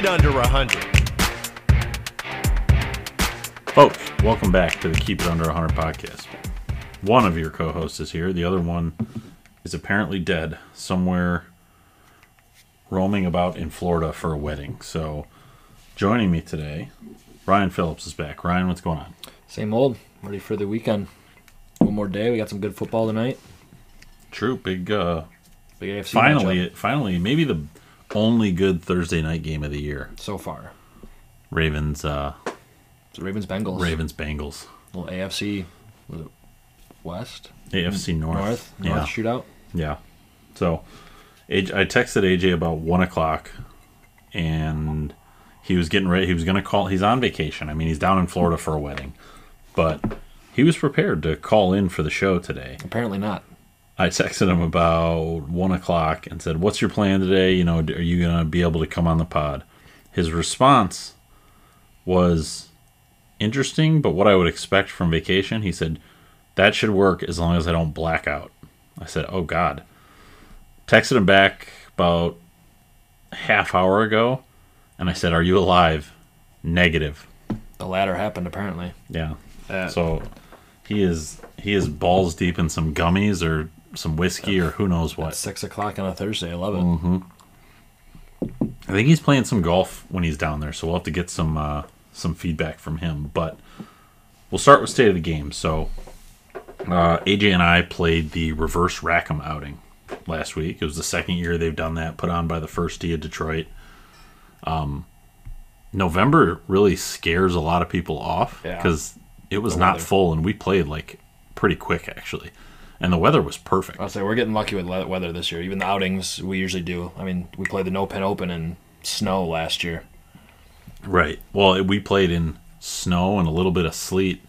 it under 100. Folks, welcome back to the Keep It Under 100 podcast. One of your co hosts is here, the other one is apparently dead somewhere roaming about in Florida for a wedding. So, joining me today, Ryan Phillips is back. Ryan, what's going on? Same old. Ready for the weekend. One more day. We got some good football tonight. True, big, uh, Big AFC finally, matchup finally, maybe the only good Thursday night game of the year. so far. Ravens, uh, It's Ravens Bengals. Ravens, Bengals, Little AFC was it West AFC North. North yeah. North shootout. Yeah. So, AJ, I texted AJ about one o'clock, and he was getting ready. He was going to call. He's on vacation. I mean, he's down in Florida for a wedding, but he was prepared to call in for the show today. Apparently not. I texted him about one o'clock and said, "What's your plan today? You know, are you going to be able to come on the pod?" His response was interesting, but what I would expect from vacation. He said, "That should work as long as I don't black out." I said, "Oh God." Texted him back about half hour ago, and I said, "Are you alive?" Negative. The latter happened apparently. Yeah. Uh, So he is he is balls deep in some gummies or some whiskey or who knows At what. six o'clock on a Thursday. I love it. Mm-hmm. I think he's playing some golf when he's down there, so we'll have to get some uh, some feedback from him. But we'll start with state of the game. So uh, AJ and I played the reverse Rackham outing last week. It was the second year they've done that, put on by the first tee of Detroit. Um, November really scares a lot of people off Yeah. because it was The not weather. full, and we played like pretty quick actually, and the weather was perfect. I'll say we're getting lucky with le- weather this year. Even the outings we usually do. I mean, we played the No Pin Open in snow last year. Right. Well, we played in snow and a little bit of sleet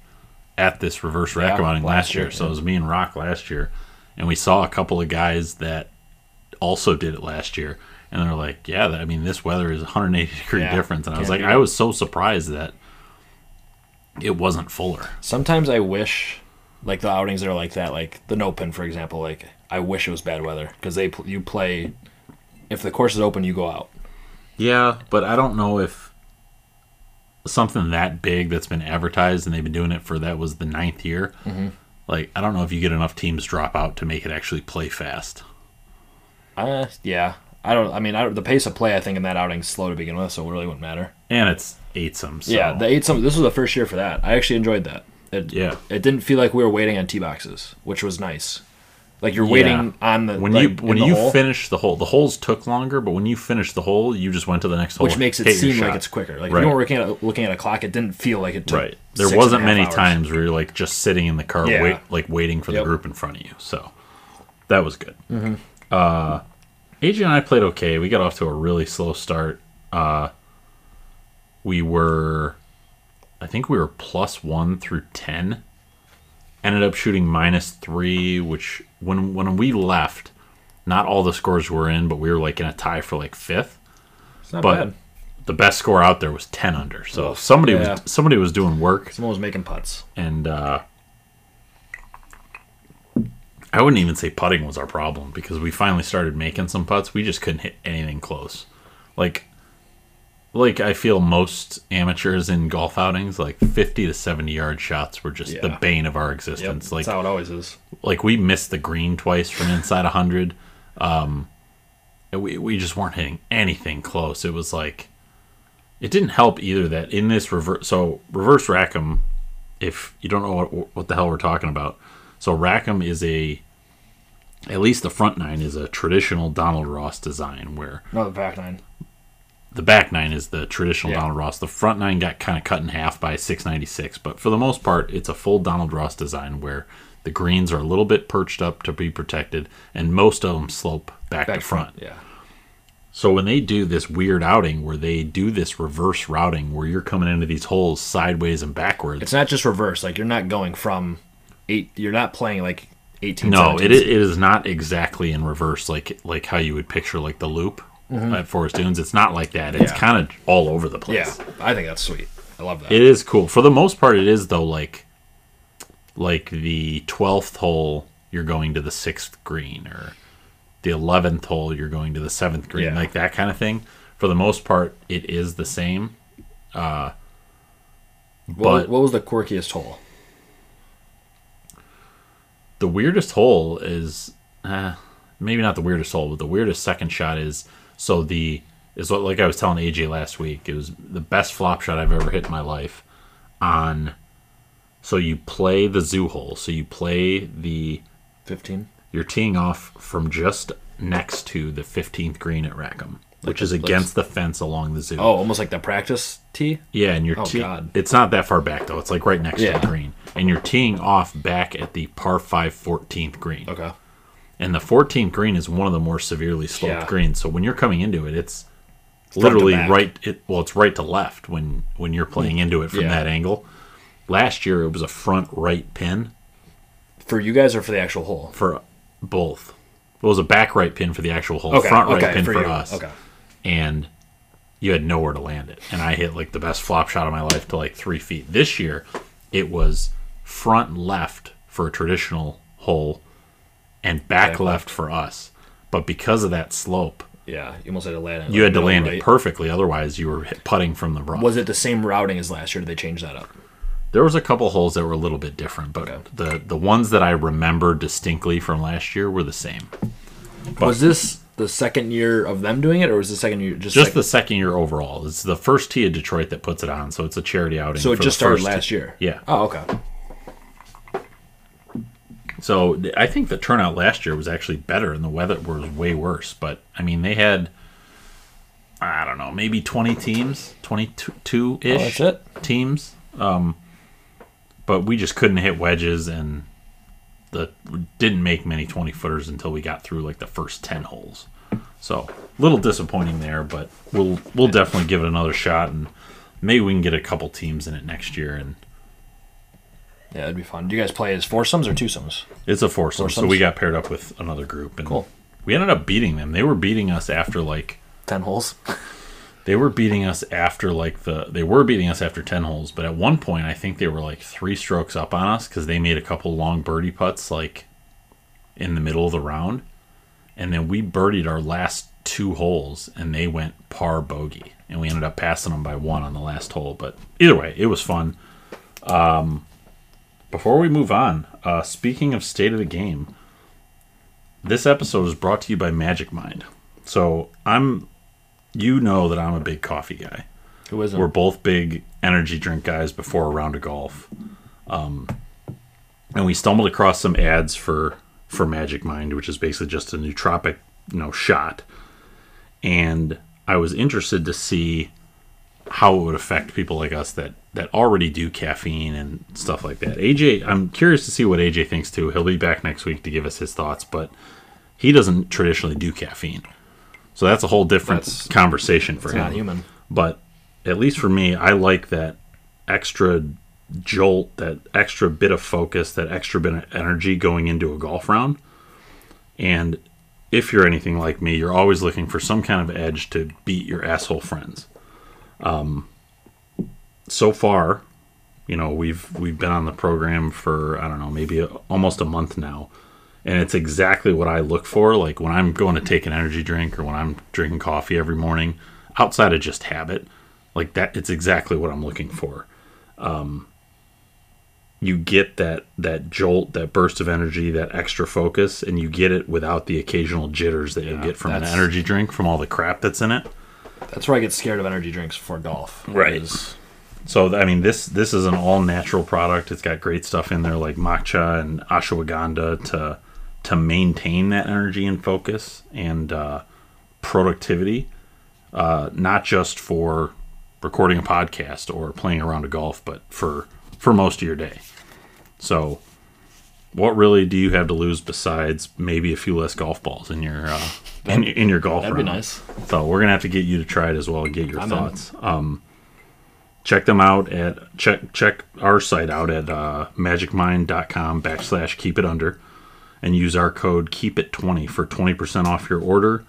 at this reverse rack Yeah, outing last year. year, So yeah. it was me and Rock last year, and we saw a couple of guys that also did it last year, and they're like, "Yeah, I mean, this weather is 180 degree Yeah, difference." And I was like, I was so surprised that it wasn't fuller. Sometimes I wish, like the outings that are like that, like the No Pin, for example. Like I wish it was bad weather because they pl- you play. If the course is open, you go out. Yeah, but I don't know if something that big that's been advertised and they've been doing it for that was the ninth year. Mm-hmm. Like, I don't know if you get enough teams drop out to make it actually play fast. Uh, yeah. I don't. I mean, I, the pace of play I think in that outing's slow to begin with, so it really wouldn't matter. And it's eightsome. So. Yeah, the eight some. This was the first year for that. I actually enjoyed that. It, Yeah. It didn't feel like we were waiting on tee boxes, which was nice. Like you're waiting on the when like, you when you hole, finish the hole, the holes took longer, but when you finished the hole, you just went to the next hole, which makes it seem like it's quicker. Like Right. if you weren't looking at a, looking at a clock, it didn't feel like it took. right. There six wasn't and a half many hours. times where you're like just sitting in the car, Yeah. wait, like waiting for the group in front of you. So that was good. Uh, AJ and I played okay. We got off to a really slow start. Uh, we were, I think we were plus one through ten. Ended up shooting minus three, which when when we left, not all the scores were in, but we were like in a tie for like fifth. It's not but bad. the best score out there was 10 under so somebody Yeah. was somebody was doing work Someone was making putts. and uh i wouldn't even say putting was our problem because we finally started making some putts we just couldn't hit anything close like like i feel most amateurs in golf outings like 50 to 70 yard shots were just the bane of our Yep, existence. like that's how it always is. like we missed the green twice from inside 100 um and we, we just weren't hitting anything close. It was like it didn't help either that in this reverse so reverse rackham if you don't know what, what the hell we're talking about. So rackham is a at least the front nine is a traditional donald ross design where No, the back nine. The back nine is the traditional Yeah. Donald Ross. The front nine got kind of cut in half by 696, but for the most part, it's a full Donald Ross design where the greens are a little bit perched up to be protected, and most of them slope back, Back to front. Yeah. So when they do this weird outing where they do this reverse routing where you're coming into these holes sideways and backwards, It's not just reverse. Like you're not going from eight. You're not playing like eighteen. no, 17. it, i- it is not exactly in reverse like like how you would picture like the loop at Forest Dunes. It's not like that. It's Yeah. kind of all over the place. Yeah, I think that's sweet. I love that. It is cool. For the most part, it is though. Like, like the twelfth hole, you're going to the sixth green, or the eleventh hole, you're going to the seventh green, Yeah. like that kind of thing. for the most part, it is the same. What, But- what was the quirkiest hole? The weirdest hole is uh, maybe not the weirdest hole, but the weirdest second shot is so the is what like I was telling AJ last week. It was the best flop shot I've ever hit in my life. On so you play the zoo hole, so you play the 15? you're teeing off from just next to the 15th green at Rackham, which is like- against the fence along the zoo. Oh, almost like the practice tee? Yeah, and you're Oh, tee- God. it's not that far back though. It's like right next to the green, and you're teeing off back at the par 5 14th green. Okay. And the 14th green is one of the more severely sloped Yeah. greens. So when you're coming into it, it's literally right. It well, it's right to left when when you're playing mm. into it from Yeah. that angle. Last year it was a front right pin For you guys or for the actual hole? for both. It was a back right pin for the actual hole, Okay. front right okay, pin for, you. us, Okay. and you had nowhere to land it. And I hit like the best flop shot of my life to like three feet. This year, it was front left for a traditional hole, and back Back left for us. But because of that slope, Yeah, you almost had to land it. you had to land right. it perfectly. Otherwise, you were putting from the rough. Was it the same routing as last year? Did they change that up? There was a couple holes that were a little bit different, but Okay. the the ones that I remember distinctly from last year were the same. was this the second year of them doing it, or was the second year just Just like- the second year overall. It's the first tee of Detroit that puts it on, so it's a charity outing. so it just started last year? Yeah. Oh, okay. So I think the turnout last year was actually better, and the weather was way worse. But I mean, they had I don't know, maybe twenty teams, twenty two ish Oh, teams. Um, but we just couldn't hit wedges, and the didn't make many twenty footers until we got through like the first ten holes. So a little disappointing there, but we'll we'll definitely give it another shot, and maybe we can get a couple teams in it next year. And Yeah, it'd be fun. Do you guys play as foursomes or twosomes? It's a foursome, so Foursomes? we got paired up with another group, and Cool. we ended up beating them. They were beating us after like Ten holes. they were beating us after like the they were beating us after ten holes, but at one point I think they were like three strokes up on us because they made a couple long birdie putts like in the middle of the round, and then we birdied our last two holes, and they went par bogey, and we ended up passing them by one on the last hole. But either way, it was fun. Um, before we move on, uh, speaking of state of the game, this episode is brought to you by Magic Mind. So I'm, you know that I'm a big coffee guy. Who isn't? We're both big energy drink guys before a round of golf. Um, and we stumbled across some ads for for Magic Mind, which is basically just a nootropic, you know, shot. And I was interested to see how it would affect people like us that that already do caffeine and stuff like that. AJ, I'm curious to see what AJ thinks too. He'll be back next week to give us his thoughts, but he doesn't traditionally do caffeine. So that's a whole different That's- conversation for him not human. but at least for me, I like that extra jolt, that extra bit of focus, that extra bit of energy going into a golf round. And if you're anything like me, you're always looking for some kind of edge to beat your asshole friends. Um, so far, you know, we've we've been on the program for I don't know, maybe a, almost a month now, and it's exactly what I look for. Like when I'm going to take an energy drink or when I'm drinking coffee every morning, outside of just habit, like that, it's exactly what I'm looking for. Um, you get that that jolt, that burst of energy, that extra focus, and you get it without the occasional jitters that you get from an energy drink from all the crap that's in it. That's where I get scared of energy drinks for golf. Right. is- So I mean, this this is an all natural product. It's got great stuff in there like matcha and ashwagandha to to maintain that energy and focus and uh, productivity, uh, not just for recording a podcast or playing around a golf, but for for most of your day. So, what really do you have to lose besides maybe a few less golf balls in your uh, in, in your golf That'd be nice. So we're gonna have to get you to try it as well and get your I'm thoughts. Um, check them out at check check our site out at uh, magicmind.com backslash keep it under and use our code keep it 20 for 20% off your order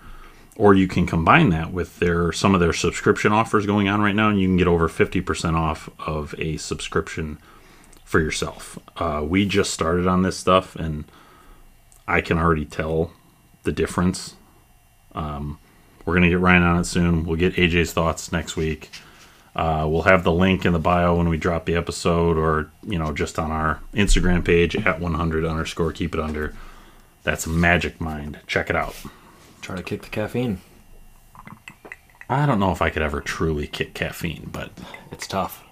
or you can combine that with their some of their subscription offers going on right now and you can get over 50% off of a subscription for yourself uh, we just started on this stuff and i can already tell the difference we're gonna get Ryan on it soon. We'll get AJ's thoughts next week. Uh, we'll have the link in the bio when we drop the episode, or you know, just on our Instagram page at 100 underscore keep it under. That's Magic Mind. Check it out. Try to kick the caffeine. I don't know if I could ever truly kick caffeine, but It's tough.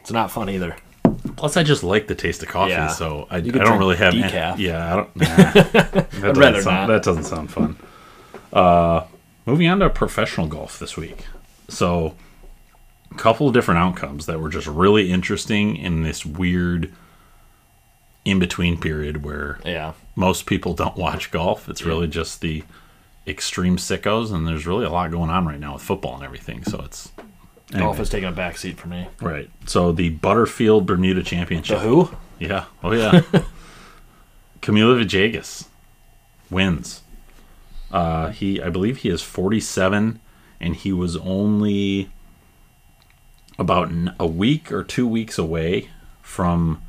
It's not fun either. plus I just like the taste of coffee, Yeah. so I, I don't really have any- decaf. yeah, I don't. Nah, that doesn't rather sound, not. That doesn't sound fun. Uh, moving on to professional golf this week. So, couple of different outcomes that were just really interesting in this weird in between period where Yeah. most people don't watch golf. It's really just the extreme sickos, and there's really a lot going on right now with football and everything. So it's Golf anyway, has taken a back seat for me. right. So the Butterfield Bermuda The Championship. who? Yeah. Oh yeah. Camilo Villegas wins. Uh, he, I believe, he is 47, and he was only about a week or two weeks away from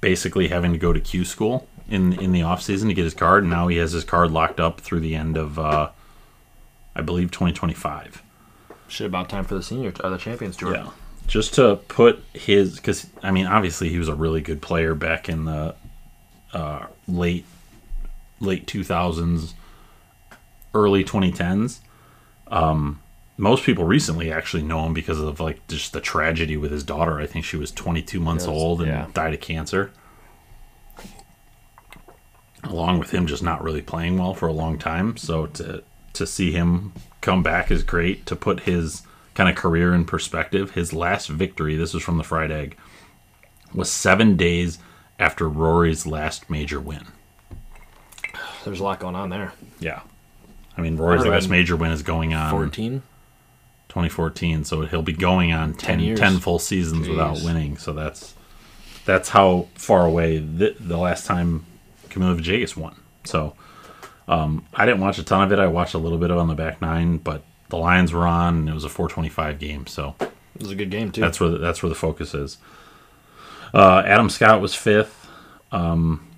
basically having to go to Q school in in the off season to get his card. And now he has his card locked up through the end of, uh, I believe, 2025. Shit about time for the senior or the champions tour. Yeah. Just to put his, because I mean, obviously he was a really good player back in the uh, late late two thousands, early twenty tens. Um, most people recently actually know him because of like just the tragedy with his daughter. I think she was twenty two months Yes, old and yeah. died of cancer. Along with him just not really playing well for a long time, so to to see him come back is great. To put his kind of career in perspective, his last victory, this was from the Fried Egg, was seven days after Rory's last major win. There's a lot going on there. Yeah. I mean, Rory's last major win is going on 14? 2014, so he'll be going on 10, 10, years. full seasons without winning. So that's that's how far away the, the last time Camilo Villegas won. So um, I didn't watch a ton of it. I watched a little bit of it on the back nine, but the Lions were on, and it was a 425 game. So It was a good game, too. that's where the, that's where the focus is. Uh, Adam Scott was fifth. Um,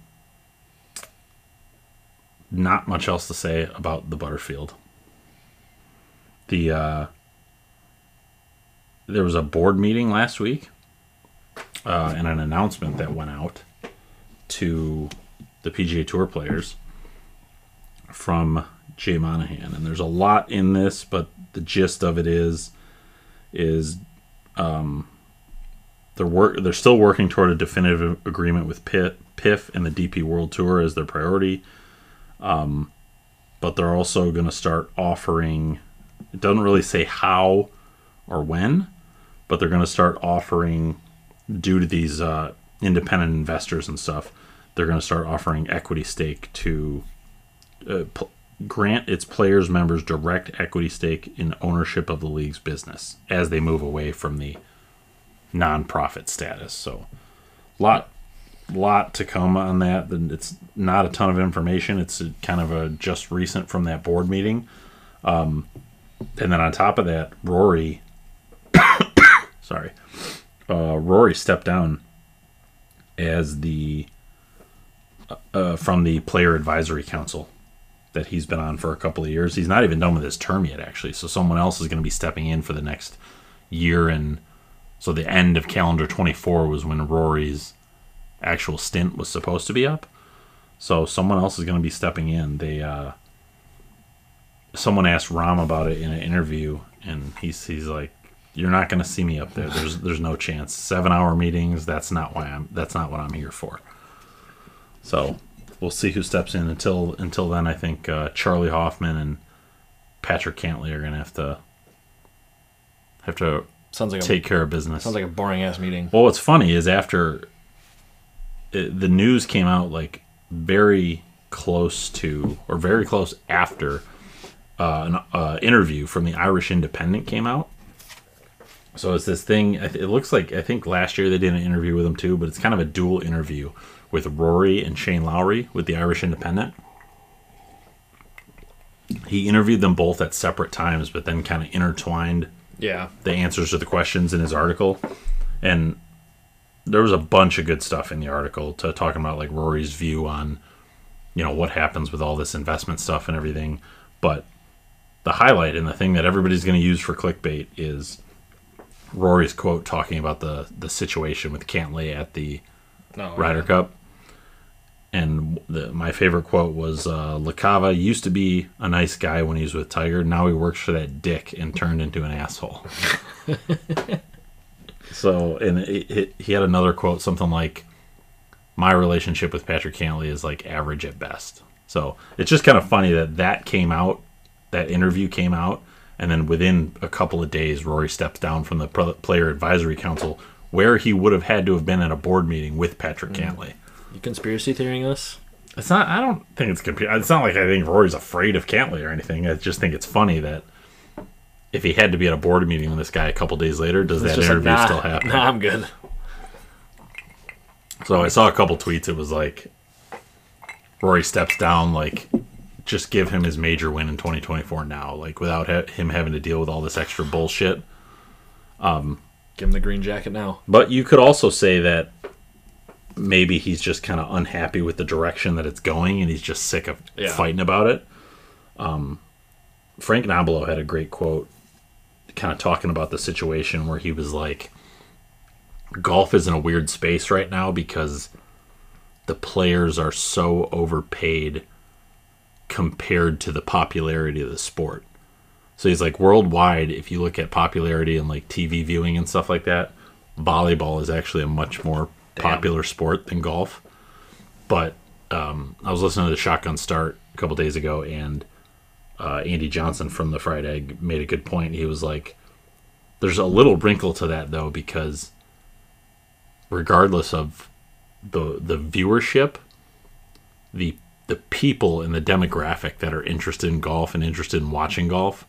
not much else to say about the Butterfield. The uh, there was a board meeting last week, uh, and an announcement that went out to the PGA Tour players from Jay Monahan, and there's a lot in this, but the gist of it is is um, they're work they're still working toward a definitive agreement with Pitt, PIF and the DP World Tour as their priority. Um, but they're also going to start offering. It doesn't really say how or when, but they're going to start offering due to these uh, independent investors and stuff. They're going to start offering equity stake to uh, grant its players members direct equity stake in ownership of the league's business as they move away from the non-profit status. So, lot lot to come on that. It's not a ton of information. It's kind of a just recent from that board meeting. Um, and then on top of that, Rory, sorry, uh, Rory stepped down as the uh, from the player advisory council that he's been on for a couple of years. He's not even done with his term yet, actually. So someone else is going to be stepping in for the next year. And so the end of calendar 24 was when Rory's actual stint was supposed to be up. So someone else is going to be stepping in. They, uh, someone asked Rahm about it in an interview, and he's he's like, "You're not going to see me up there. There's there's no chance. Seven hour meetings. That's not why I'm. That's not what I'm here for." So we'll see who steps in. Until until then, I think uh, Charley Hoffman and Patrick Cantlay are going to have to have to sounds like a take care of business. sounds like a boring ass meeting. Well, what's funny is after it, the news came out, like very close to, or very close after, uh, an uh, interview from the Irish Independent came out. So it's this thing. It looks like I think last year they did an interview with him too, but it's kind of a dual interview with Rory and Shane Lowry with the Irish Independent. He interviewed them both at separate times, but then kind of intertwined Yeah. the answers to the questions in his article and there was a bunch of good stuff in the article to talking about like Rory's view on you know what happens with all this investment stuff and everything but the highlight and the thing that everybody's going to use for clickbait is Rory's quote talking about the the situation with Cantlay at the No, Ryder Cup. And the, my favorite quote was uh, LaCava used to be a nice guy when he was with Tiger. Now he works for that dick and turned into an asshole. so, and it, it, he had another quote, something like, "My relationship with Patrick Cantlay is like average at best." So it's just kind of funny that that came out, that interview came out, and then within a couple of days, Rory steps down from the Player Advisory Council, where he would have had to have been at a board meeting with Patrick hmm. Cantlay. You conspiracy theorying this? It's not. I don't think it's compu It's not like I think Rory's afraid of Cantlay or anything. I just think it's funny that if he had to be at a board meeting with this guy a couple days later, does that It's just like, interview nah, still happen? Nah, I'm good. So I saw a couple tweets. It was like Rory steps down. Like just give him his major win in 2024 now. Like without ha- him having to deal with all this extra bullshit. Give him the green jacket now. But you could also say that maybe he's just kind of unhappy with the direction that it's going and he's just sick of Yeah. fighting about it. Um, Frank Nobilo had a great quote kind of talking about the situation where he was like, golf is in a weird space right now because the players are so overpaid compared to the popularity of the sport. So he's like worldwide, if you look at popularity and like TV viewing and stuff like that, volleyball is actually a much more popular sport than golf. But um, I was listening to the Shotgun Start a couple days ago, and uh, Andy Johnson from the Fried Egg made a good point. He was like, "There's a little wrinkle to that though, because regardless of the the viewership, the the people in the demographic that are interested in golf and interested in watching golf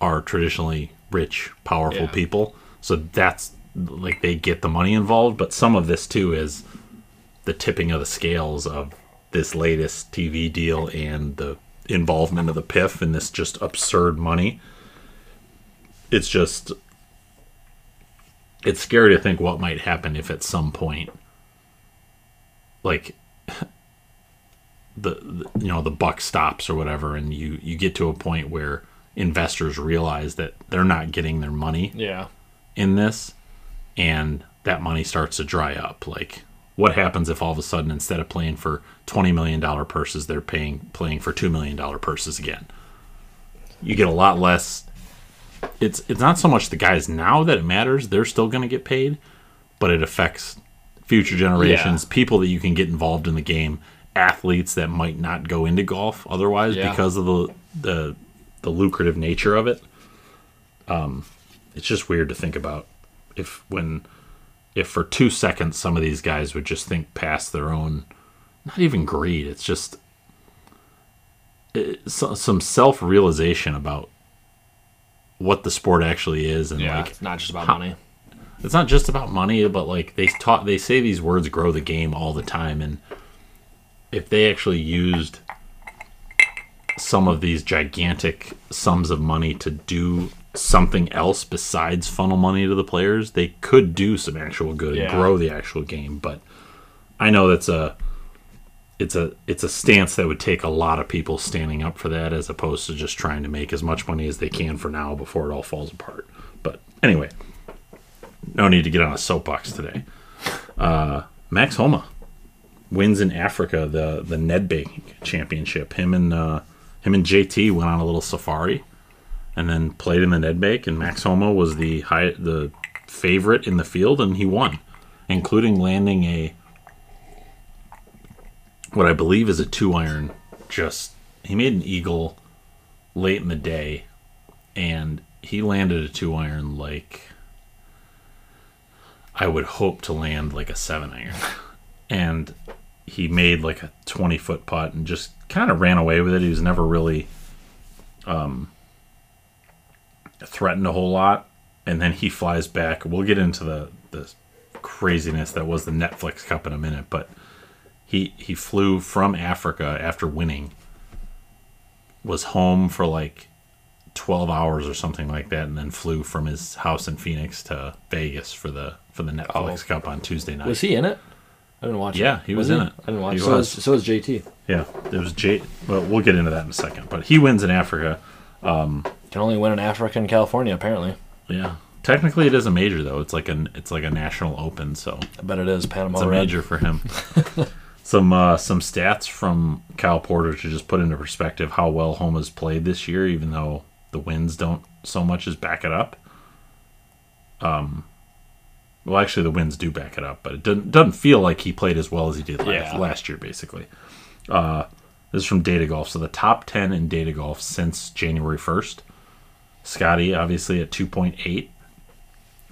are traditionally rich, powerful Yeah. people. So that's like they get the money involved, but some of this too is the tipping of the scales of this latest TV deal and the involvement of the PIF and this just absurd money. It's just it's scary to think what might happen if at some point like the, the you know the buck stops or whatever and you you get to a point where investors realize that they're not getting their money Yeah. in this and that money starts to dry up. Like what happens if all of a sudden instead of playing for 20 million dollar purses they're paying playing for 2 million dollar purses again? You get a lot less. It's it's not so much the guys now that it matters they're still going to get paid but it affects future generations people that you can get involved in the game athletes that might not go into golf otherwise Yeah. because of the the the lucrative nature of it um it's just weird to think about if when if for two seconds some of these guys would just think past their own not even greed it's just it, so, some self-realization about what the sport actually is and Yeah. like it's not just about how- money. it's not just about money but like they talk they say these words grow the game all the time and if they actually used some of these gigantic sums of money to do something else besides funnel money to the players they could do some actual good and Yeah. grow the actual game but i know that's a it's a it's a stance that would take a lot of people standing up for that as opposed to just trying to make as much money as they can for now before it all falls apart but anyway no need to get on a soapbox today. Uh, Max Homa wins in Africa the the Nedbank Championship. Him and uh, him and JT went on a little safari, and then played in the Nedbank. And Max Homa was the high the favorite in the field, and he won, including landing a what I believe is a two iron. Just he made an eagle late in the day, and he landed a two iron like I would hope to land like a seven iron. And he made like a 20 foot putt and just kind of ran away with it. He was never really um, threatened a whole lot. And then he flies back. We'll get into the, the craziness that was the Netflix Cup in a minute, but he he flew from Africa after winning, was home for like 12 hours or something like that and then flew from his house in Phoenix to Vegas for the for the Netflix Cup on Tuesday night. Was he in it? I didn't watch it. Yeah, he was in it. I didn't watch He it. So was. was, so was JT. Yeah, it was J. Well, we'll get into that in a second. But he wins in Africa. Um, Can only win in Africa and California, apparently. Yeah. Technically, it is a major though. It's like an it's like a national open, so I bet it is Panama it's a Red. major for him. some uh, some stats from Kyle Porter to just put into perspective how well Homa's played this year, even though the wins don't so much as back it up. Um, well, actually, the wins do back it up, but it doesn't doesn't feel like he played as well as he did last, Yeah. last year, basically. Uh, this is from Data Golf. So the top ten in Data Golf since January first. Scotty obviously at two point eight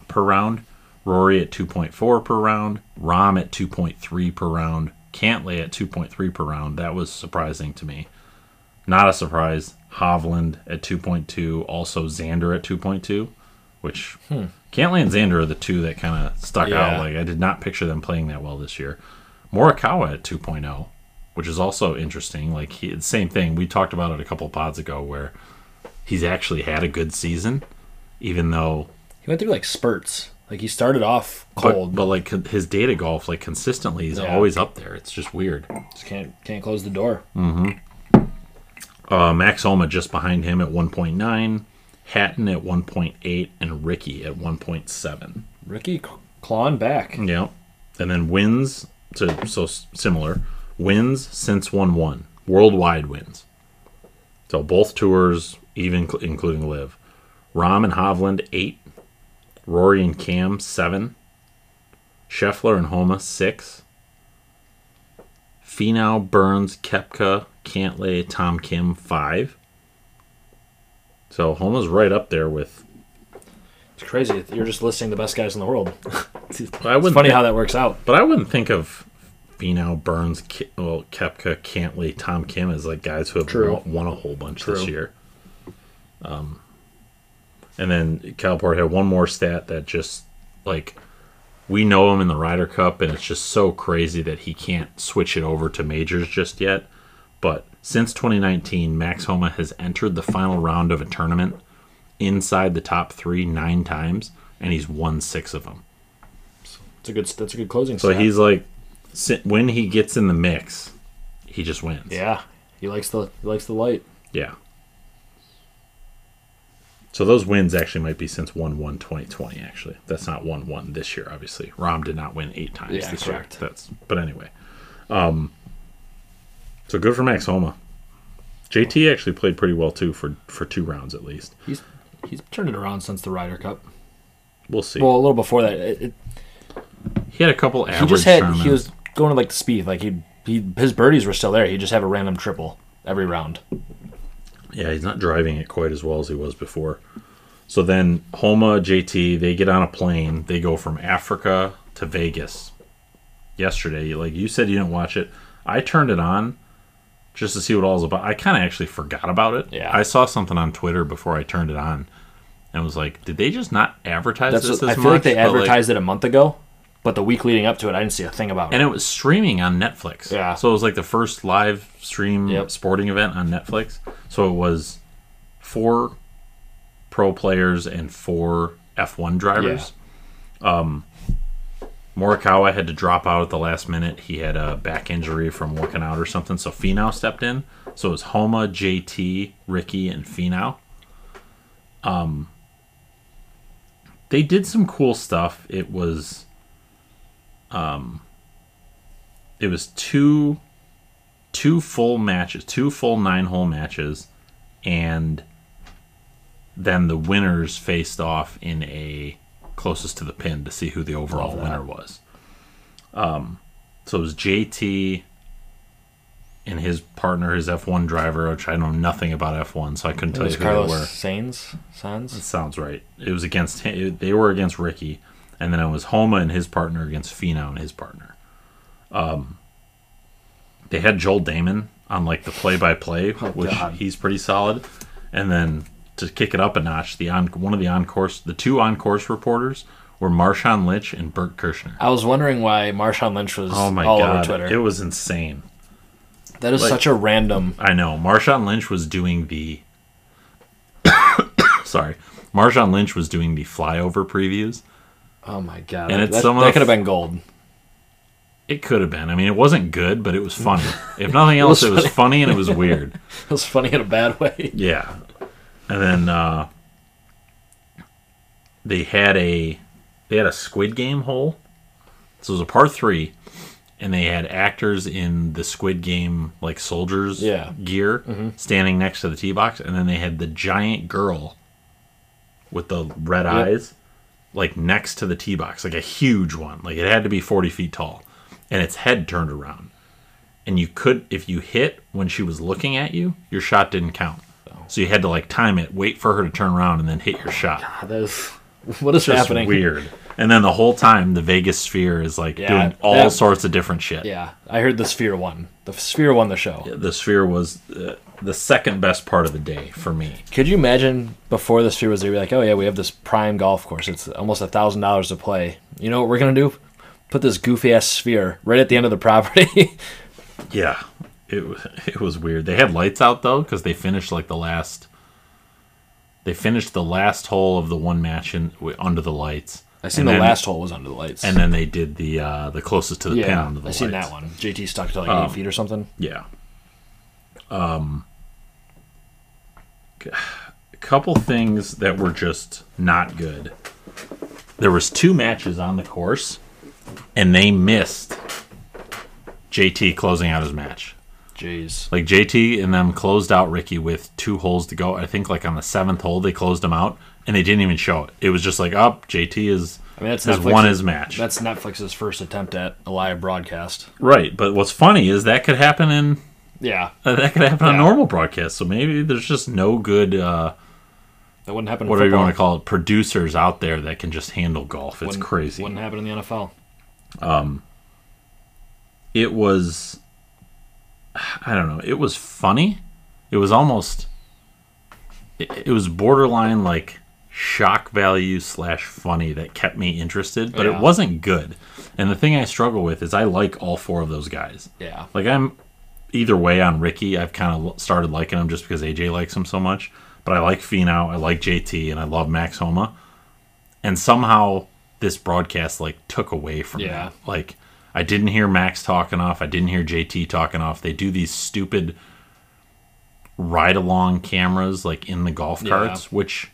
per round. Rory at 2.4 per round. Rahm at 2.3 per round. Cantlay at 2.3 per round. That was surprising to me. Not a surprise. Hovland at 2.2. Also Xander at 2.2, which Cantlay and Xander are the two that kind of stuck Yeah. out. Like I did not picture them playing that well this year. Morikawa at 2.0, which is also interesting. Like he, same thing. We talked about it a couple pods ago where he's actually had a good season, even though He went through like spurts. Like he started off cold, but like his data golf, like consistently, he's Yeah. always up there. It's just weird. just can't can't close the door. Uh, Max Homa just behind him at 1.9, Hatton at 1.8, and Rickie at 1.7. Rickie clawing back. Yeah, and then wins to so similar wins since one one worldwide wins. So both tours, even cl- including Live, Rahm and Hovland eight, Rory and Cam seven, Scheffler and Homa six, Finau, Burns, Koepka, Cantlay, Tom Kim five. So Homa's right up there with. It's crazy. You're just listing the best guys in the world. I It's wouldn't funny think- how that works out. But I wouldn't think of Finau, Burns, Ke- well, Koepka, Cantlay, Tom Kim as like guys who have True. won, won a whole bunch this year. Um, and then Calport had one more stat that just like we know him in the Ryder Cup, and it's just so crazy that he can't switch it over to majors just yet. But since 2019, Max Homa has entered the final round of a tournament inside the top three nine times, and he's won six of them. It's a good. That's a good closing. So stat. he's like, when he gets in the mix, he just wins. yeah. He likes the he likes the light. Yeah. So those wins actually might be since 1 1 2020, actually. That's not 1 1 this year, obviously. Rahm did not win eight times Yeah, this correct. year. That's But anyway. Um, so good for Max Homa. JT actually played pretty well, too, for, for two rounds at least. He's he's turned it around since the Ryder Cup. We'll see. Well, a little before that, it, it, he had a couple he just had tournaments. he was going to like the speed. Like he he his birdies were still there. He just have a random triple every round. Yeah, he's not driving it quite as well as he was before. So then Homa, JT, they get on a plane. They go from Africa to Vegas yesterday. Like you said, you didn't watch it. I turned it on just to see what all it's about. I kind of actually forgot about it. Yeah. I saw something on Twitter before I turned it on, and was like, "Did they just not advertise That's this what, I feel like they But, advertised it a month ago, but the week leading up to it, I didn't see a thing about it. and it. was streaming on Netflix. Yeah. So it was like the first live stream Yep. sporting event on Netflix. So it was four pro players and four F1 drivers. Um, Morikawa had to drop out at the last minute. He had a back injury from working out or something. So Finau stepped in. So it was Homa, JT, Rickie, and Finau. Um, they did some cool stuff. It was um, it was two two full matches, two full nine hole matches, and then the winners faced off in a closest to the pin to see who the overall winner was. Um, so it was JT and his partner, his F1 driver, which I know nothing about F1, so I couldn't It tell you who Carlos they were. Sainz. That Sainz. sounds right. It was against him. They were against Rickie, and then it was Homa and his partner against Finau and his partner. Um, they had Joel Dahmen on like the play-by-play, which God. he's pretty solid. And then to kick it up a notch, the on one of the on course, the two on course reporters were Marshawn Lynch and Bert Kreischer. I was wondering why Marshawn Lynch was Oh my all god, over Twitter. it was insane. that is like- such a random. I know. Marshawn Lynch was doing the. Sorry, Marshawn Lynch was doing the flyover previews. Oh my god, And it's that, some that could have been gold. It could have been. I mean, it wasn't good, but it was funny. if nothing else, was it was funny and it was weird. It was funny in a bad way. Yeah. And then uh, they had a they had a Squid Game hole. So it was a par three, and they had actors in the Squid Game like soldiers Yeah. gear standing next to the tee box, and then they had the giant girl with the red eyes like next to the tee box, like a huge one. Like it had to be forty feet tall, and its head turned around. And you could, if you hit when she was looking at you, your shot didn't count. So you had to like time it, wait for her to turn around, and then hit your shot. That is what is Just happening? weird. And then the whole time, the Vegas Sphere is like Yeah, doing all that- sorts of different shit. Yeah, I heard the Sphere won. The Sphere won the show. The Sphere was uh, the second best part of the day for me. Could you imagine before the Sphere was there? Be like, oh yeah, we have this prime golf course. It's almost a thousand dollars to play. You know what we're gonna do? Put this goofy ass sphere right at the end of the property. Yeah, it it was weird. They had lights out though because they finished like the last. They finished the last hole of the one match in under the lights. I seen And the then- last hole was under the lights. and then they did the uh, the closest to the pin yeah, under the lights. I seen that one. JT stuck to like Um, eight feet or something. Yeah. Um. A couple things that were just not good. There was two matches on the course, and they missed JT closing out his match. Jeez. Like JT and them closed out Rickie with two holes to go. I think like on the seventh hole they closed him out, and they didn't even show it. It was just like, up JT is I mean, that's has Netflix's- won his match. That's Netflix's first attempt at a live broadcast. right. But what's funny is that could happen in Yeah, uh, that could happen on normal broadcasts. So maybe there's just no good. Uh, that wouldn't happen. in whatever you want to call it, producers out there that can just handle golf. It's Wouldn't- crazy. Wouldn't happen in the NFL. Um. It was, I don't know. It was funny. It was almost, it, it was borderline like shock value slash funny that kept me interested, but Yeah. it wasn't good. And the thing I struggle with is I like all four of those guys. Yeah. Like I'm either way on Rickie. I've kind of started liking him just because AJ likes him so much. But I like Finau, I like JT, and I love Max Homa. And somehow this broadcast like took away from Yeah. that. Like I didn't hear Max talking off. I didn't hear JT talking off. They do these stupid ride along cameras like in the golf Yeah. carts, which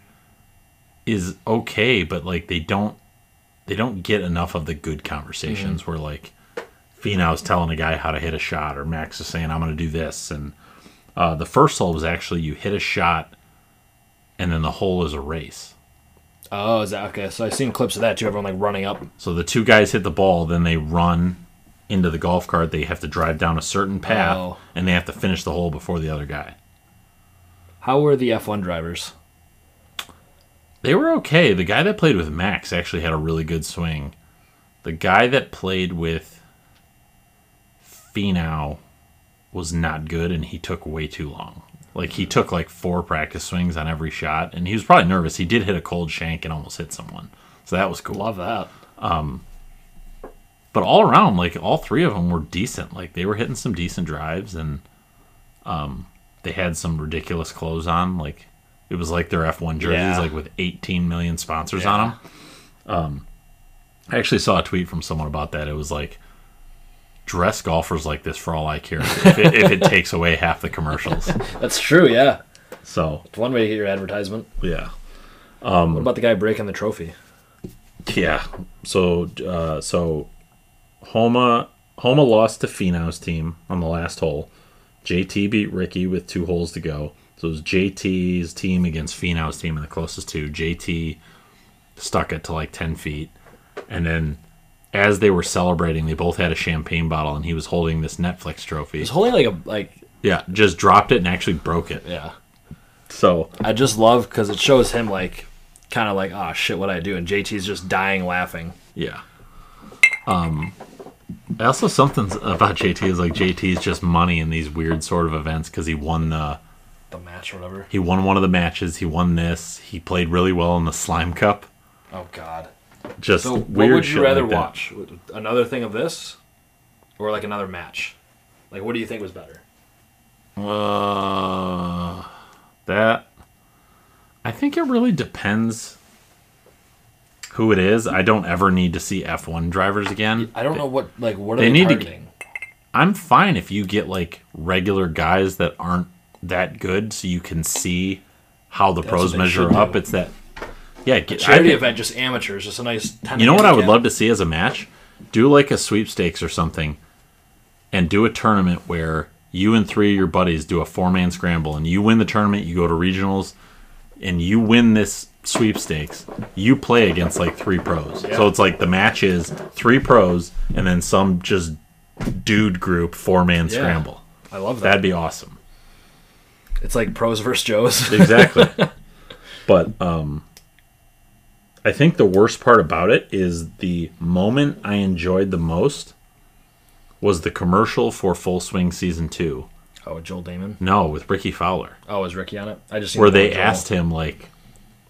is okay, but like they don't they don't get enough of the good conversations Mm-hmm. where like Finau's telling a guy how to hit a shot, or Max is saying, I'm going to do this. And uh, the first hole was actually you hit a shot, and then the hole is a race. Oh, is that okay? So I've seen clips of that too. Everyone like running up. So the two guys hit the ball, then they run into the golf cart. They have to drive down a certain path, Oh. and they have to finish the hole before the other guy. How were the F1 drivers? They were okay. The guy that played with Max actually had a really good swing. The guy that played with Finau was not good, and he took way too long. Like he took like four practice swings on every shot, and he was probably nervous. He did hit a cold shank and almost hit someone, so that was cool. Love that. But all around, like all three of them were decent. Like they were hitting some decent drives, and um, they had some ridiculous clothes on. Like it was like their F1 jerseys, Yeah. like with 18 million sponsors Yeah. on them. Um, I actually saw a tweet from someone about that. It was like, dress golfers like this for all I care if it, if it takes away half the commercials. That's true. Yeah, So it's one way to get your advertisement. yeah, What about the guy breaking the trophy? yeah. So uh, so Homa Homa lost to Finau's team on the last hole. JT beat Rickie with two holes to go. So it was JT's team against Finau's team, and the closest two. JT stuck it to like ten feet, and then as they were celebrating, they both had a champagne bottle, and he was holding this Netflix trophy. He's holding like a like Yeah, just dropped it and actually broke it. yeah. So I just love because it shows him like kind of like oh shit what I do and JT's just dying laughing. Yeah. Um, also something about JT is like JT's just money in these weird sort of events because he won the The match or whatever. he won one of the matches. He won this. He played really well in the Slime Cup. Oh god. Just So weird. what would you rather like watch? Another thing of this, or like another match? Like what do you think was better? Uh, that I think it really depends who it is. I don't ever need to see F1 drivers again. I don't know what like what are They they, need to targeting? I'm fine if you get like regular guys that aren't that good so you can see how the pros measure up. do. It's that yeah. Get, Charity think- event, just amateurs, just a nice. 10 you know what I would love to see as a match? Do like a sweepstakes or something, and do a tournament where you and three of your buddies do a four man scramble, and you win the tournament. You go to regionals, and you win this sweepstakes. You play against like three pros. So it's like the match is three pros, and then some just dude group four man Yeah. scramble. I love that. That'd be awesome. It's like pros versus Joes. Exactly. but um I think the worst part about it is the moment I enjoyed the most was the commercial for Full Swing season 2. oh, with Joel Dahmen. No, with Rickie Fowler, Oh, is Rickie on it? I just where they asked him like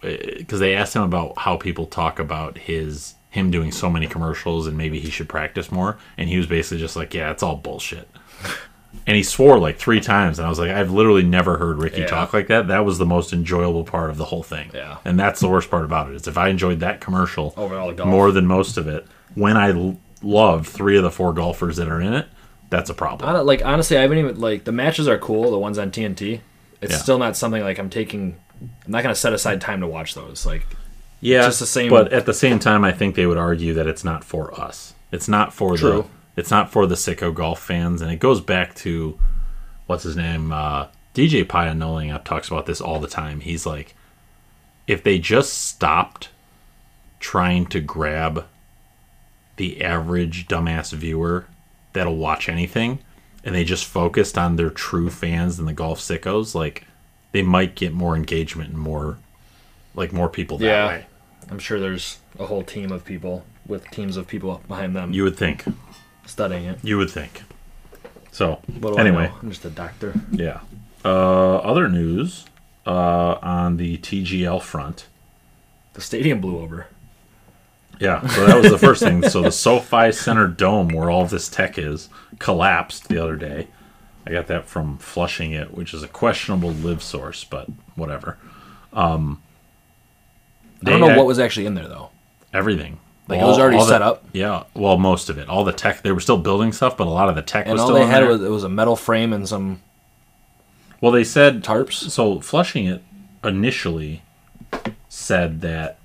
eh, because they asked him about how people talk about his him doing so many commercials and maybe he should practice more and he was basically just like yeah it's all bullshit and he swore like three times and i was like i've literally never heard Rickie Yeah. talk like that that was the most enjoyable part of the whole thing Yeah. and that's the worst part about it is if i enjoyed that commercial Over all the golf. more than most of it when i l- love three of the four golfers that are in it that's a problem like honestly, I haven't even like the matches are cool. The ones on TNT. It's Yeah. still not something like I'm taking. I'm not gonna set aside time to watch those. Like Yeah, just the same- But at the same time, I think they would argue that it's not for us. It's not for True. the. It's not for the sicko golf fans, and it goes back to what's his name, uh, DJ up talks about this all the time. He's like, if they just stopped trying to grab the average dumbass viewer that'll watch anything, and they just focused on their true fans and the golf sickos, like they might get more engagement and more, like more people that Yeah. way. I'm sure there's a whole team of people with teams of people behind them You would think. Studying it. You would think. So I anyway, know? I'm just a doctor. yeah. Uh, other news uh, on the TGL front. The stadium blew over. Yeah, so that was the first thing. So the SoFi Center Dome, where all this tech is, collapsed the other day. I got that from Flushing It, which is a questionable live source, but whatever. Um, I don't know what was actually in there though. everything. Like, it was already the- set up? Yeah, well, most of it. All the tech. They were still building stuff, but a lot of the tech And was all still they had there. was it was a metal frame and some well, they said tarps. So flushing it initially said that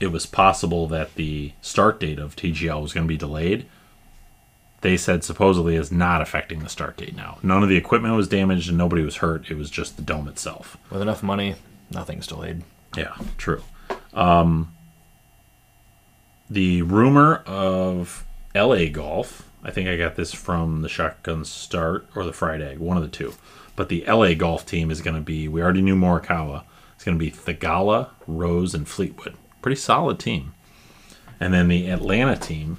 it was possible that the start date of TGL was going to be delayed. They said supposedly is not affecting the start date now. None of the equipment was damaged and nobody was hurt. It was just the dome itself. With enough money, nothing's delayed. Yeah, true. Um, the rumor of LA Golf, I think I got this from the Shotgun Start or the Fried Egg, one of the two. But the LA Golf team is going to be, we already knew Morikawa. It's going to be Theegala, Rose, and Fleetwood. Pretty solid team. And then the Atlanta team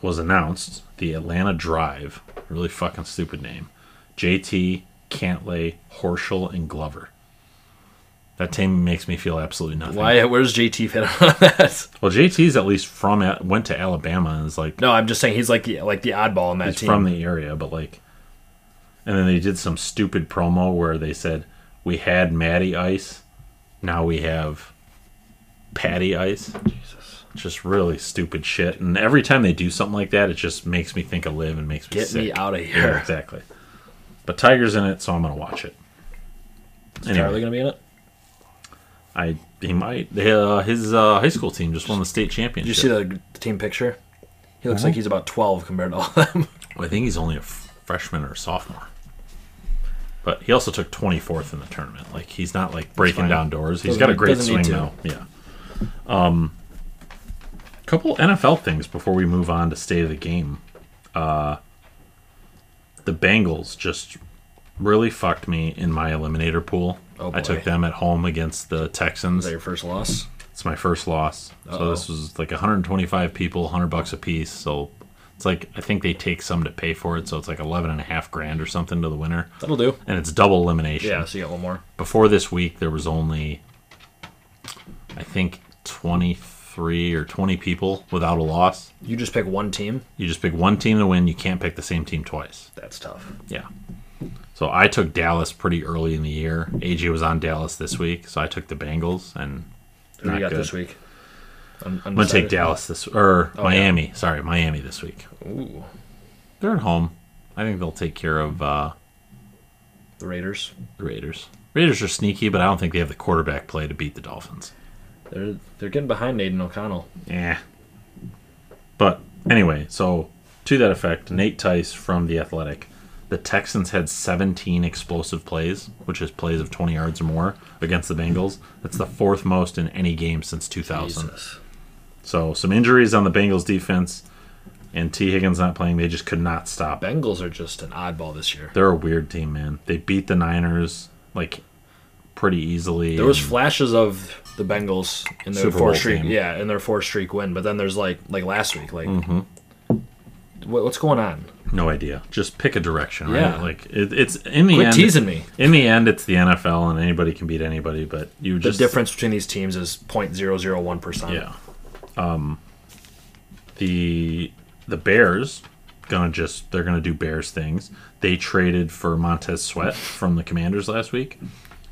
was announced. The Atlanta Drive, really fucking stupid name. JT, Cantlay, Horschel, and Glover. That team makes me feel absolutely nothing. Why? Where's JT fit on that? Well, JT's at least from went to Alabama and is like No, I'm just saying he's like the like the oddball in that he's team. from the area, but like, and then they did some stupid promo where they said we had Matty Ice, now we have Patty Ice. Jesus. Just really stupid shit. And every time they do something like that, it just makes me think of LIV and makes me Get sick. me out of Yeah, here. exactly. But Tiger's in it, so I'm gonna watch it. Is Anyway. Charlie gonna be in it? I he might. They, uh, his uh, high school team just won the state Did championship. you see the, the team picture? He looks Uh-huh. like he's about 12 compared to all of them. Well, I think he's only a f- freshman or a sophomore. But he also took 24th in the tournament. Like he's not like breaking down doors. He's Doesn't got a great swing though. Yeah. Um, couple NFL things before we move on to state of the game. Uh, the Bengals just really fucked me in my eliminator pool. Oh, I took them at home against the Texans. Is that your first loss? It's my first loss. So Uh-oh. this was like 125 people, 100 bucks a piece. So it's like I think they take some to pay for it. So it's like 11 and a half grand or something to the winner, That'll do. and it's double elimination. Yeah, so you got one more. Before this week, there was only I think 23 or 20 people without a loss. You just pick one team. You just pick one team to win. You can't pick the same team twice. That's tough. Yeah. So I took Dallas pretty early in the year. AJ was on Dallas this week, so I took the Bengals and Who do got good. this week? Un- I'm gonna take? Dallas this or Oh, Miami. Sorry, Miami this week. Ooh. They're at home. I think they'll take care of uh, The Raiders. The Raiders. Raiders are sneaky, but I don't think they have the quarterback play to beat the Dolphins. They're they're getting behind Aidan O'Connell. Yeah. But anyway, so to that effect, Nate Tice from The Athletic. The Texans had 17 explosive plays, which is plays of 20 yards or more, against the Bengals. That's the fourth most in any game since 2000. Jesus. So some injuries on the Bengals defense, and Tee Higgins not playing. They just could not stop. Bengals are just an oddball this year. They're a weird team, man. They beat the Niners like pretty easily. There was flashes of the Bengals in their Super four Bowl streak, team. yeah, in their four streak win. But then there's like like last week, like Mm-hmm. What, what's going on? no idea. Just pick a direction, right? Yeah. Like it, it's in the Quit end. teasing me. In the end, it's the NFL, and anybody can beat anybody. But you just The difference between these teams is point zero zero one percent. Yeah. Um, the the Bears gonna just they're gonna do Bears things. They traded for Montez Sweat from the Commanders last week.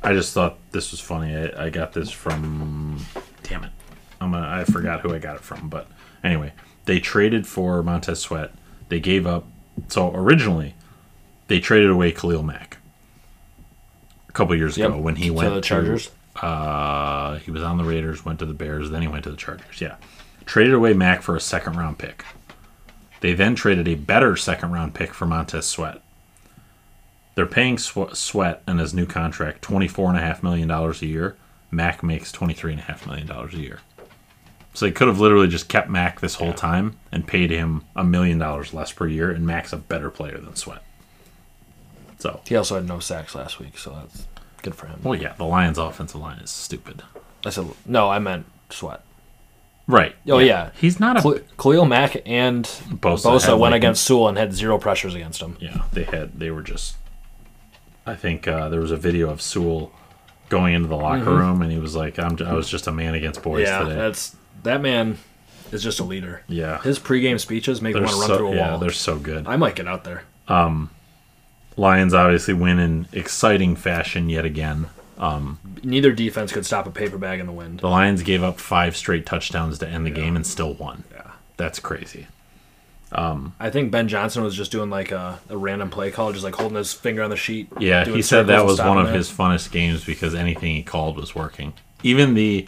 I just thought this was funny. I, I got this from damn it. I'm gonna, I forgot who I got it from, but anyway, they traded for Montez Sweat. They gave up. So originally, they traded away Khalil Mack a couple years Yep. ago when he went To the to- Chargers. uh, he was on the Raiders, went to the Bears, then he went to the Chargers. Yeah. Traded away Mack for a second round pick. They then traded a better second round pick for Montez Sweat. They're paying Swe- Sweat in his new contract $24.5 million a year. Mack makes $23.5 million a year. So they could have literally just kept Mack this whole time and paid him a million dollars less per year, and Mack's a better player than Sweat. So, He also had no sacks last week, so that's good for him. well, yeah, the Lions' offensive line is stupid. I said no, I meant Sweat. Right. Oh, yeah. He's not a Khalil Khalil Mack and Bosa, Bosa went like, against Sewell and had zero pressures against him. Yeah, they had. They were just. I think uh, there was a video of Sewell going into the locker room, and he was like, "I'm. I was just a man against boys Mm-hmm. yeah, today." that's that man is just a leader. yeah, His pregame speeches make me want to run so through a yeah, wall. they're so good. I might get out there. Um, Lions obviously win in exciting fashion yet again. Um, Neither defense could stop a paper bag in the wind. The Lions gave up five straight touchdowns to end the game and still won. Yeah. That's crazy. Um, I think Ben Johnson was just doing like a, a random play call, just like holding his finger on the sheet. Yeah, he said that was one of it. his funnest games because anything he called was working. Even the.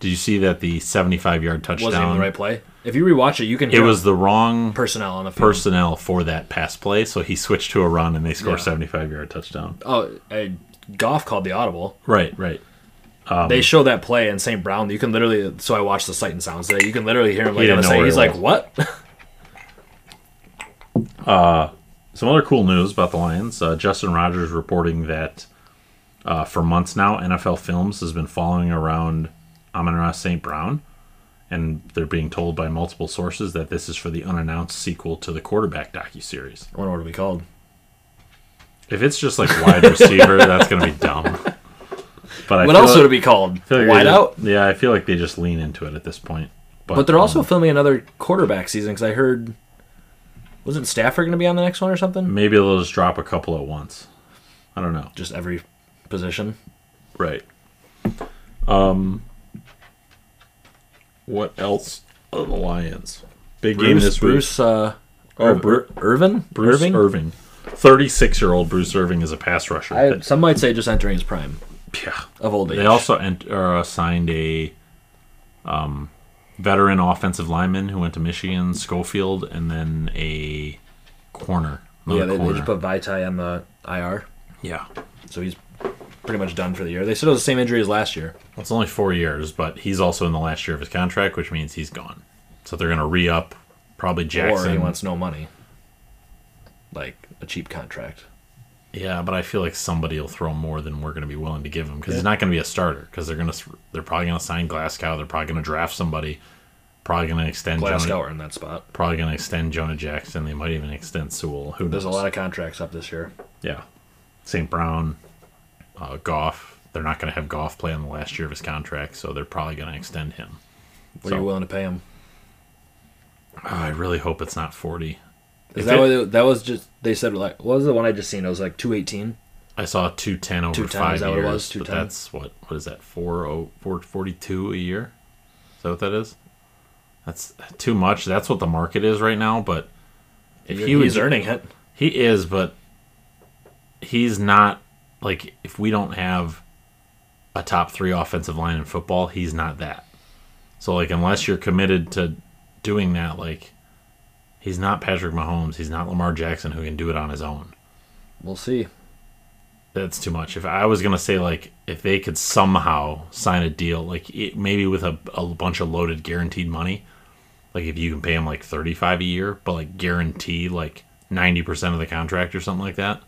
Did you see that the 75 yard touchdown? wasn't even the right play. If you rewatch it, you can hear. It was the wrong personnel on the field. personnel for that pass play, so he switched to a run and they score Yeah. 75 yard touchdown. oh, uh, Goff called the audible. Right, right. Um, they show that play in St. Brown. You can literally. So I watched the sight and sounds today. You can literally hear him like didn't on say. He's like. "What?" Some other cool news about the Lions. Uh, Justin Rogers reporting that uh, for months now, NFL Films has been following around Amon-Ra St. Brown, and they're being told by multiple sources that this is for the unannounced sequel to the quarterback docuseries. I wonder what it'll be called. If it's just like wide receiver, that's going to be dumb. But I What else like- would it be called? Like Wide out. Yeah, I feel like they just lean into it at this point. But they're also um, filming another quarterback season because I heard. Wasn't Stafford going to be on the next one or something? maybe they'll just drop a couple at once. I don't know. Just every position. Right. Um. What else? Oh, the Lions. Big game Bruce, this Bruce, uh, or Bru- Irvin, Bruce Irving. Irving. Thirty-six-year-old Bruce Irving is a pass rusher. I, some might say just entering his prime yeah. of old age. They also ent- or assigned a um, veteran offensive lineman who went to Michigan, Schofield, and then a corner. yeah, they, they just put Vaitai on the IR, yeah. so he's pretty much done for the year. They said it was the same injury as last year. Well, it's only four years, but he's also in the last year of his contract, which means he's gone. So they're going to re up probably Jackson. Or he wants no money, like a cheap contract. Yeah, but I feel like somebody will throw more than we're going to be willing to give him because he's not going to be a starter because they're going to they're probably going to sign Glasgow. They're probably going to draft somebody. Probably going to extend Glasgow Jonah, in that spot. probably going to extend Jonah Jackson. They might even extend Sewell. Who There's knows? a lot of contracts up this year. yeah, St. Brown, uh, Goff. They're not going to have Goff play on the last year of his contract, so they're probably going to extend him. What are you willing to pay him? Oh, I really hope it's not forty. Is If that it- what that was? Just they said like what was the one I just seen? It was like two eighteen. I saw two ten over 210, five is that years. what it was? but 210? that's what what is that four oh four forty two a year? Is that what that is? That's too much. That's what the market is right now. But if he was earning it. he is, but he's not like if we don't have a top three offensive line in football, he's not that. So like unless you're committed to doing that, like he's not Patrick Mahomes, he's not Lamar Jackson who can do it on his own. We'll see. That's too much. If I was gonna say like if they could somehow sign a deal, like it, maybe with a, a bunch of loaded guaranteed money, like if you can pay him like thirty five a year, but like guarantee like ninety percent of the contract or something like that,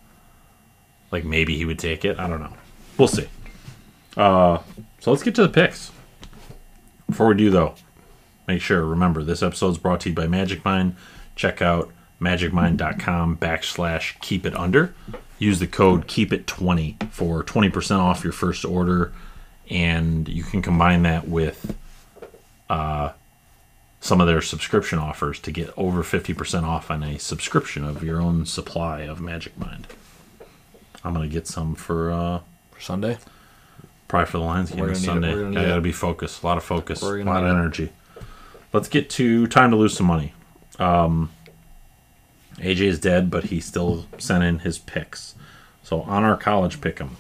like maybe he would take it. I don't know. We'll see. Uh, so let's get to the picks. Before we do though, make sure remember this episode is brought to you by Magic Mind. Check out magicmind.com backslash keep it under. Use the code keep it 20 for 20% off your first order. And you can combine that with uh, some of their subscription offers to get over 50% off on a subscription of your own supply of Magic Mind. I'm going to get some for uh, For Sunday? probably for the Lions game on gonna. Sunday. I got to be focused. A lot of focus. A lot of need it. energy. Let's get to time to lose some money. Um, AJ is dead, but he still sent in his picks. So on our college pick 'em,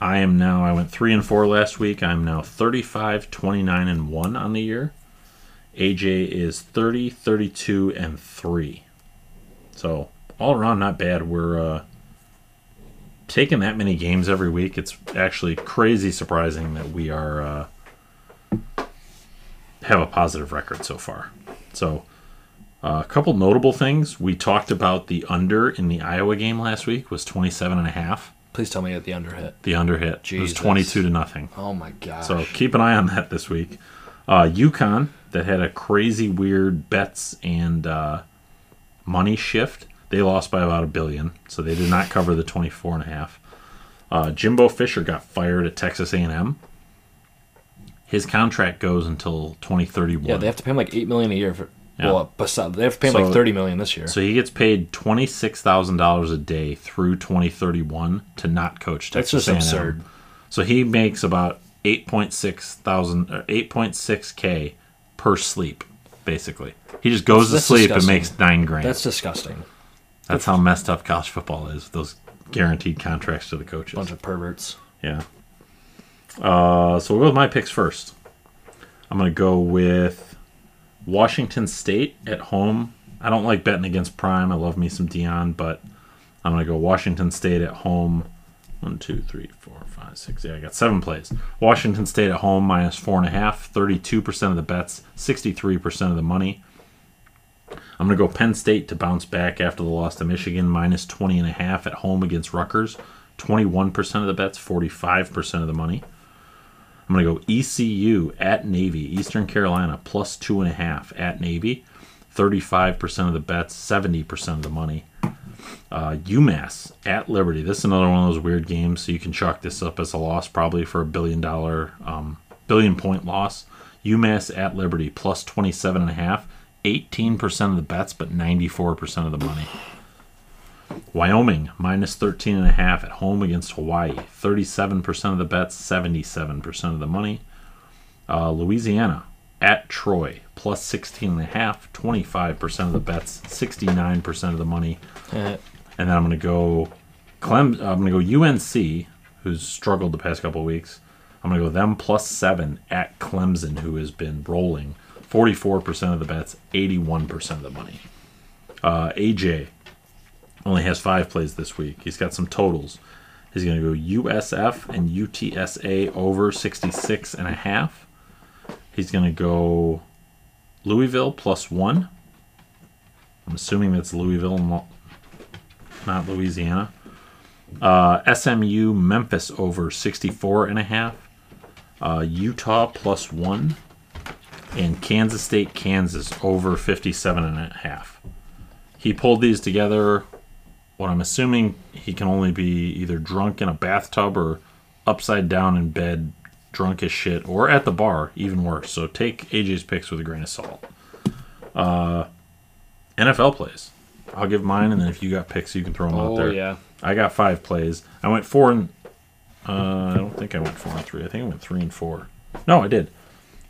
I am now. I went three and four last week. I'm now 35, 29 and one on the year. AJ is 30, 32 and three. So all around, not bad. We're uh, taking that many games every week. It's actually crazy surprising that we are uh, have a positive record so far. So, uh, a couple notable things. We talked about the under in the Iowa game last week was 27 and a half. Please tell me that the under hit. The under hit. It was 22 to nothing. Oh my god. So keep an eye on that this week. Uh, UConn that had a crazy weird bets and uh, money shift. They lost by about a billion, so they did not cover the 24 and a half. Uh, Jimbo Fisher got fired at Texas A&M. His contract goes until 2031. yeah, they have to pay him like eight million a year for. Yeah. Well, they have to pay him So- like thirty million this year. so he gets paid twenty six thousand dollars a day through twenty thirty one to not coach That's Texas just A&M. absurd. So he makes about eight point six thousand or eight point six k per sleep, basically. He just goes That's to sleep disgusting. and makes nine grand. That's That's, how messed up college football is. Those guaranteed contracts to the coaches. Bunch of perverts. Yeah. Uh, so we'll go with my picks first. I'm going to go with Washington State at home. I don't like betting against Prime. I love me some Deion, but I'm going to go Washington State at home. One, two, three, four, five, six. Yeah, I got seven plays. Washington State at home minus four and a half. 32% of the bets, 63% of the money. I'm going to go Penn State to bounce back after the loss to Michigan, minus 20 and a half at home against Rutgers. 21% of the bets, 45% of the money. I'm going to go ECU at Navy, Eastern Carolina, plus two and a half at Navy. 35% of the bets, 70% of the money. Uh, UMass at Liberty. This is another one of those weird games, so you can chalk this up as a loss probably for a billion dollar, um, billion point loss. UMass at Liberty, plus 27 and a half. 18% of the bets, but 94% of the money. Wyoming minus 13 and a half at home against Hawaii. 37% of the bets, 77% of the money. Uh, Louisiana at Troy plus 16 and a half, 25% of the bets, 69% of the money. Eh, And then I'm going to go Clem I'm going to go UNC who's struggled the past couple weeks. I'm going to go them plus 7 at Clemson who has been rolling. 44% of the bets, 81% of the money. Uh, AJ only has five plays this week. He's got some totals. He's going to go USF and UTSA over 66 and a half. He's going to go Louisville plus one. I'm assuming that's Louisville, not Louisiana. Uh, SMU Memphis over 64 and a half. Uh, Utah plus one. And Kansas State Kansas over 57 and a half. He pulled these together. What I'm assuming he can only be either drunk in a bathtub or upside down in bed, drunk as shit, or at the bar, even worse. So take AJ's picks with a grain of salt. Uh, NFL plays. I'll give mine, and then if you got picks, you can throw them out Oh there. yeah. I got five plays. I went four and uh, I don't think I went four and three. I think I went three and four. No, I did.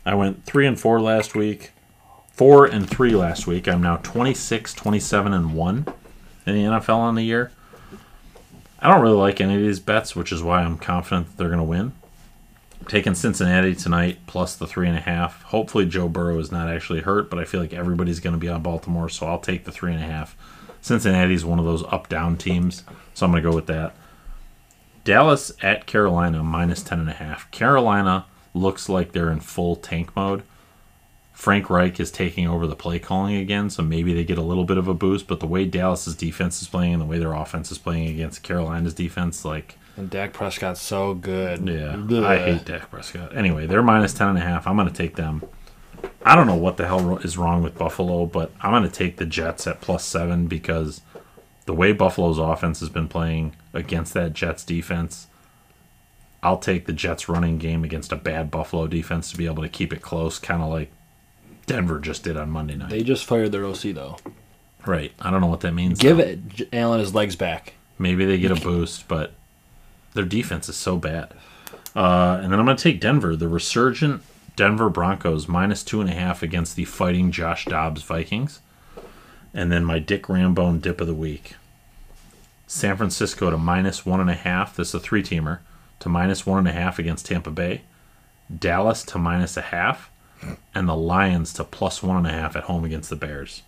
I went three and four last week, four and three last week. I'm now 26, 27 and one in the NFL on the year. I don't really like any of these bets, which is why I'm confident that they're going to win. I'm taking Cincinnati tonight plus the three and a half. Hopefully, Joe Burrow is not actually hurt, but I feel like everybody's going to be on Baltimore, so I'll take the three and a half. Cincinnati's one of those up down teams, so I'm going to go with that. Dallas at Carolina minus ten and a half. Carolina looks like they're in full tank mode. Frank Reich is taking over the play calling again, so maybe they get a little bit of a boost. But the way Dallas's defense is playing and the way their offense is playing against Carolina's defense, like And Dak Prescott's so good. yeah. I hate Dak Prescott. Anyway, they're minus ten and a half. I'm going to take them. I don't know what the hell is wrong with Buffalo, but I'm going to take the Jets at plus seven because the way Buffalo's offense has been playing against that Jets defense, I'll take the Jets running game against a bad Buffalo defense to be able to keep it close, kind of like Denver just did on Monday night. They just fired their OC though. right. I don't know what that means. Give though. it Allen his legs back. Maybe they get a boost, but their defense is so bad. Uh, and then I'm going to take Denver, the resurgent Denver Broncos, minus two and a half against the fighting Josh Dobbs Vikings. And then my Dick Rambone dip of the week. San Francisco to minus one and a half. This is a three teamer to minus one and a half against Tampa Bay. Dallas to minus a half. And the Lions to plus one and a half at home against the Bears.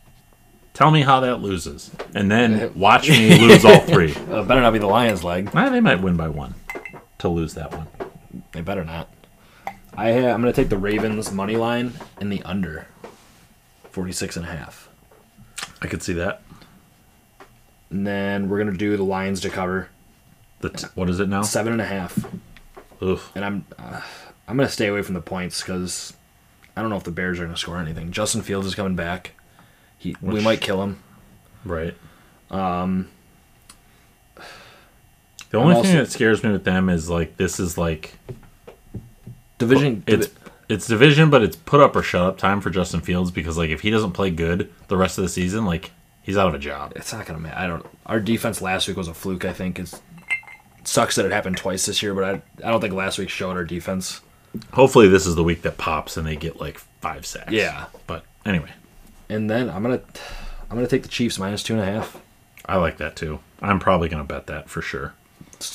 Tell me how that loses. And then watch me lose all three. Uh, better not be the Lions' leg. Eh, they might win by one to lose that one. They better not. I ha- I'm going to take the Ravens money line and the under. 46 and a half. I could see that. And then we're going to do the Lions to cover. The t- what is it now? Seven and a half. Ugh. And I'm uh, I'm going to stay away from the points because I don't know if the Bears are going to score anything. Justin Fields is coming back. He, we might kill him. Right. Um. The only I'm thing also- that scares me with them is like this is like Division. it's it's division, but it's put up or shut up time for Justin Fields because like if he doesn't play good the rest of the season, like he's out of a job. it's not gonna matter. I don't. Our defense last week was a fluke. I think it's it sucks that it happened twice this year, but I I don't think last week showed our defense. Hopefully, this is the week that pops and they get like five sacks. Yeah. But anyway, And then I'm gonna I'm gonna take the Chiefs minus two and a half. I like that too. I'm probably gonna bet that for sure.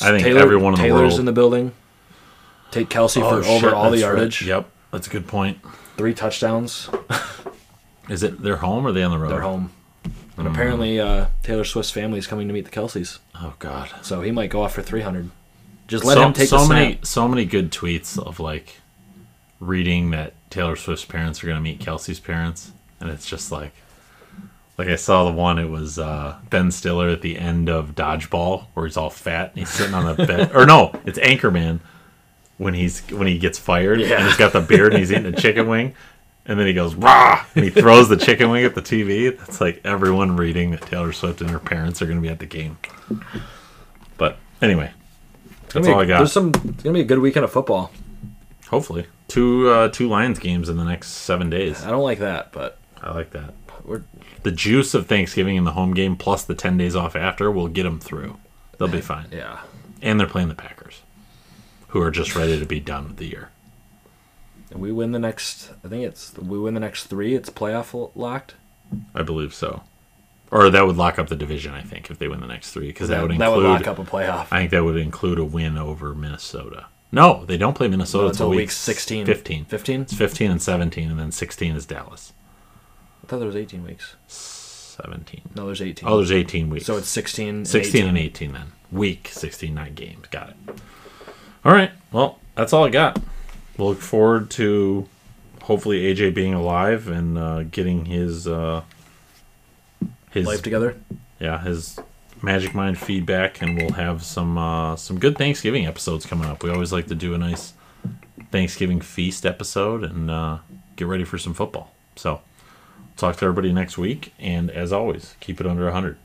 I think everyone in the Taylor's world- in the building. Take Kelce oh, for Oh, over all the that's right. yardage. Yep, that's a good point. Three touchdowns. Is it their home or are they on the road? They're home. And apparently, uh, Taylor Swift's family is coming to meet the Kelces, Oh God. so he might go off for three hundred. Just let so, him take so many so many good tweets of like reading that Taylor Swift's parents are gonna meet Kelce's parents, and it's just like like I saw the one. It was uh, Ben Stiller at the end of Dodgeball, where he's all fat and he's sitting on the bed. Or no, it's Anchorman when he's when he gets fired Yeah. and he's got the beard and he's eating a chicken wing. And then he goes rah, and he throws the chicken wing at the TV. That's like everyone reading that Taylor Swift and her parents are going to be at the game. But anyway, that's all be- I got. There's some. It's gonna be a good weekend of football. Hopefully, two uh, two Lions games in the next seven days. I don't like that, but I like that. we're The juice of Thanksgiving in the home game plus the ten days off after will get them through. They'll be fine. yeah. And they're playing the Packers, who are just ready to be done with the year. And we win the next. I think it's we win the next three. It's playoff locked. I believe so. Or that would lock up the division, I think, if they win the next three, because that, would include. that would lock up a playoff. I think that would include a win over Minnesota. No, they don't play Minnesota No, until until week week 16. 15. 15? It's 15 and 17, and then 16 is Dallas. I thought there was 18 weeks. 17. No, there's 18. Oh, there's 18 weeks. so it's 16. and 16 18. and 18 then. Week 16, nine games. Got it. All right. Well, that's all I got. We'll look forward to hopefully AJ being alive and uh, getting his uh, his life together. yeah his Magic Mind feedback, and we'll have some uh, some good Thanksgiving episodes coming up. We always like to do a nice Thanksgiving feast episode and uh, get ready for some football. So, talk to everybody next week, and as always, keep it under 100.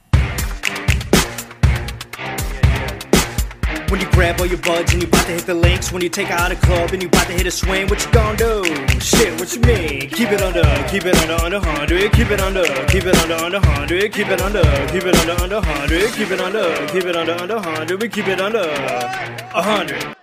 When you grab all your buds and you about to hit the links. When you take out a club and you about to hit a swing What you gonna do? Shit, what you mean? Keep it under, keep it under, under 100 Keep it under, keep it under, under 100 Keep it under, keep it under, under 100 Keep it under, keep it under, under 100 We keep it under 100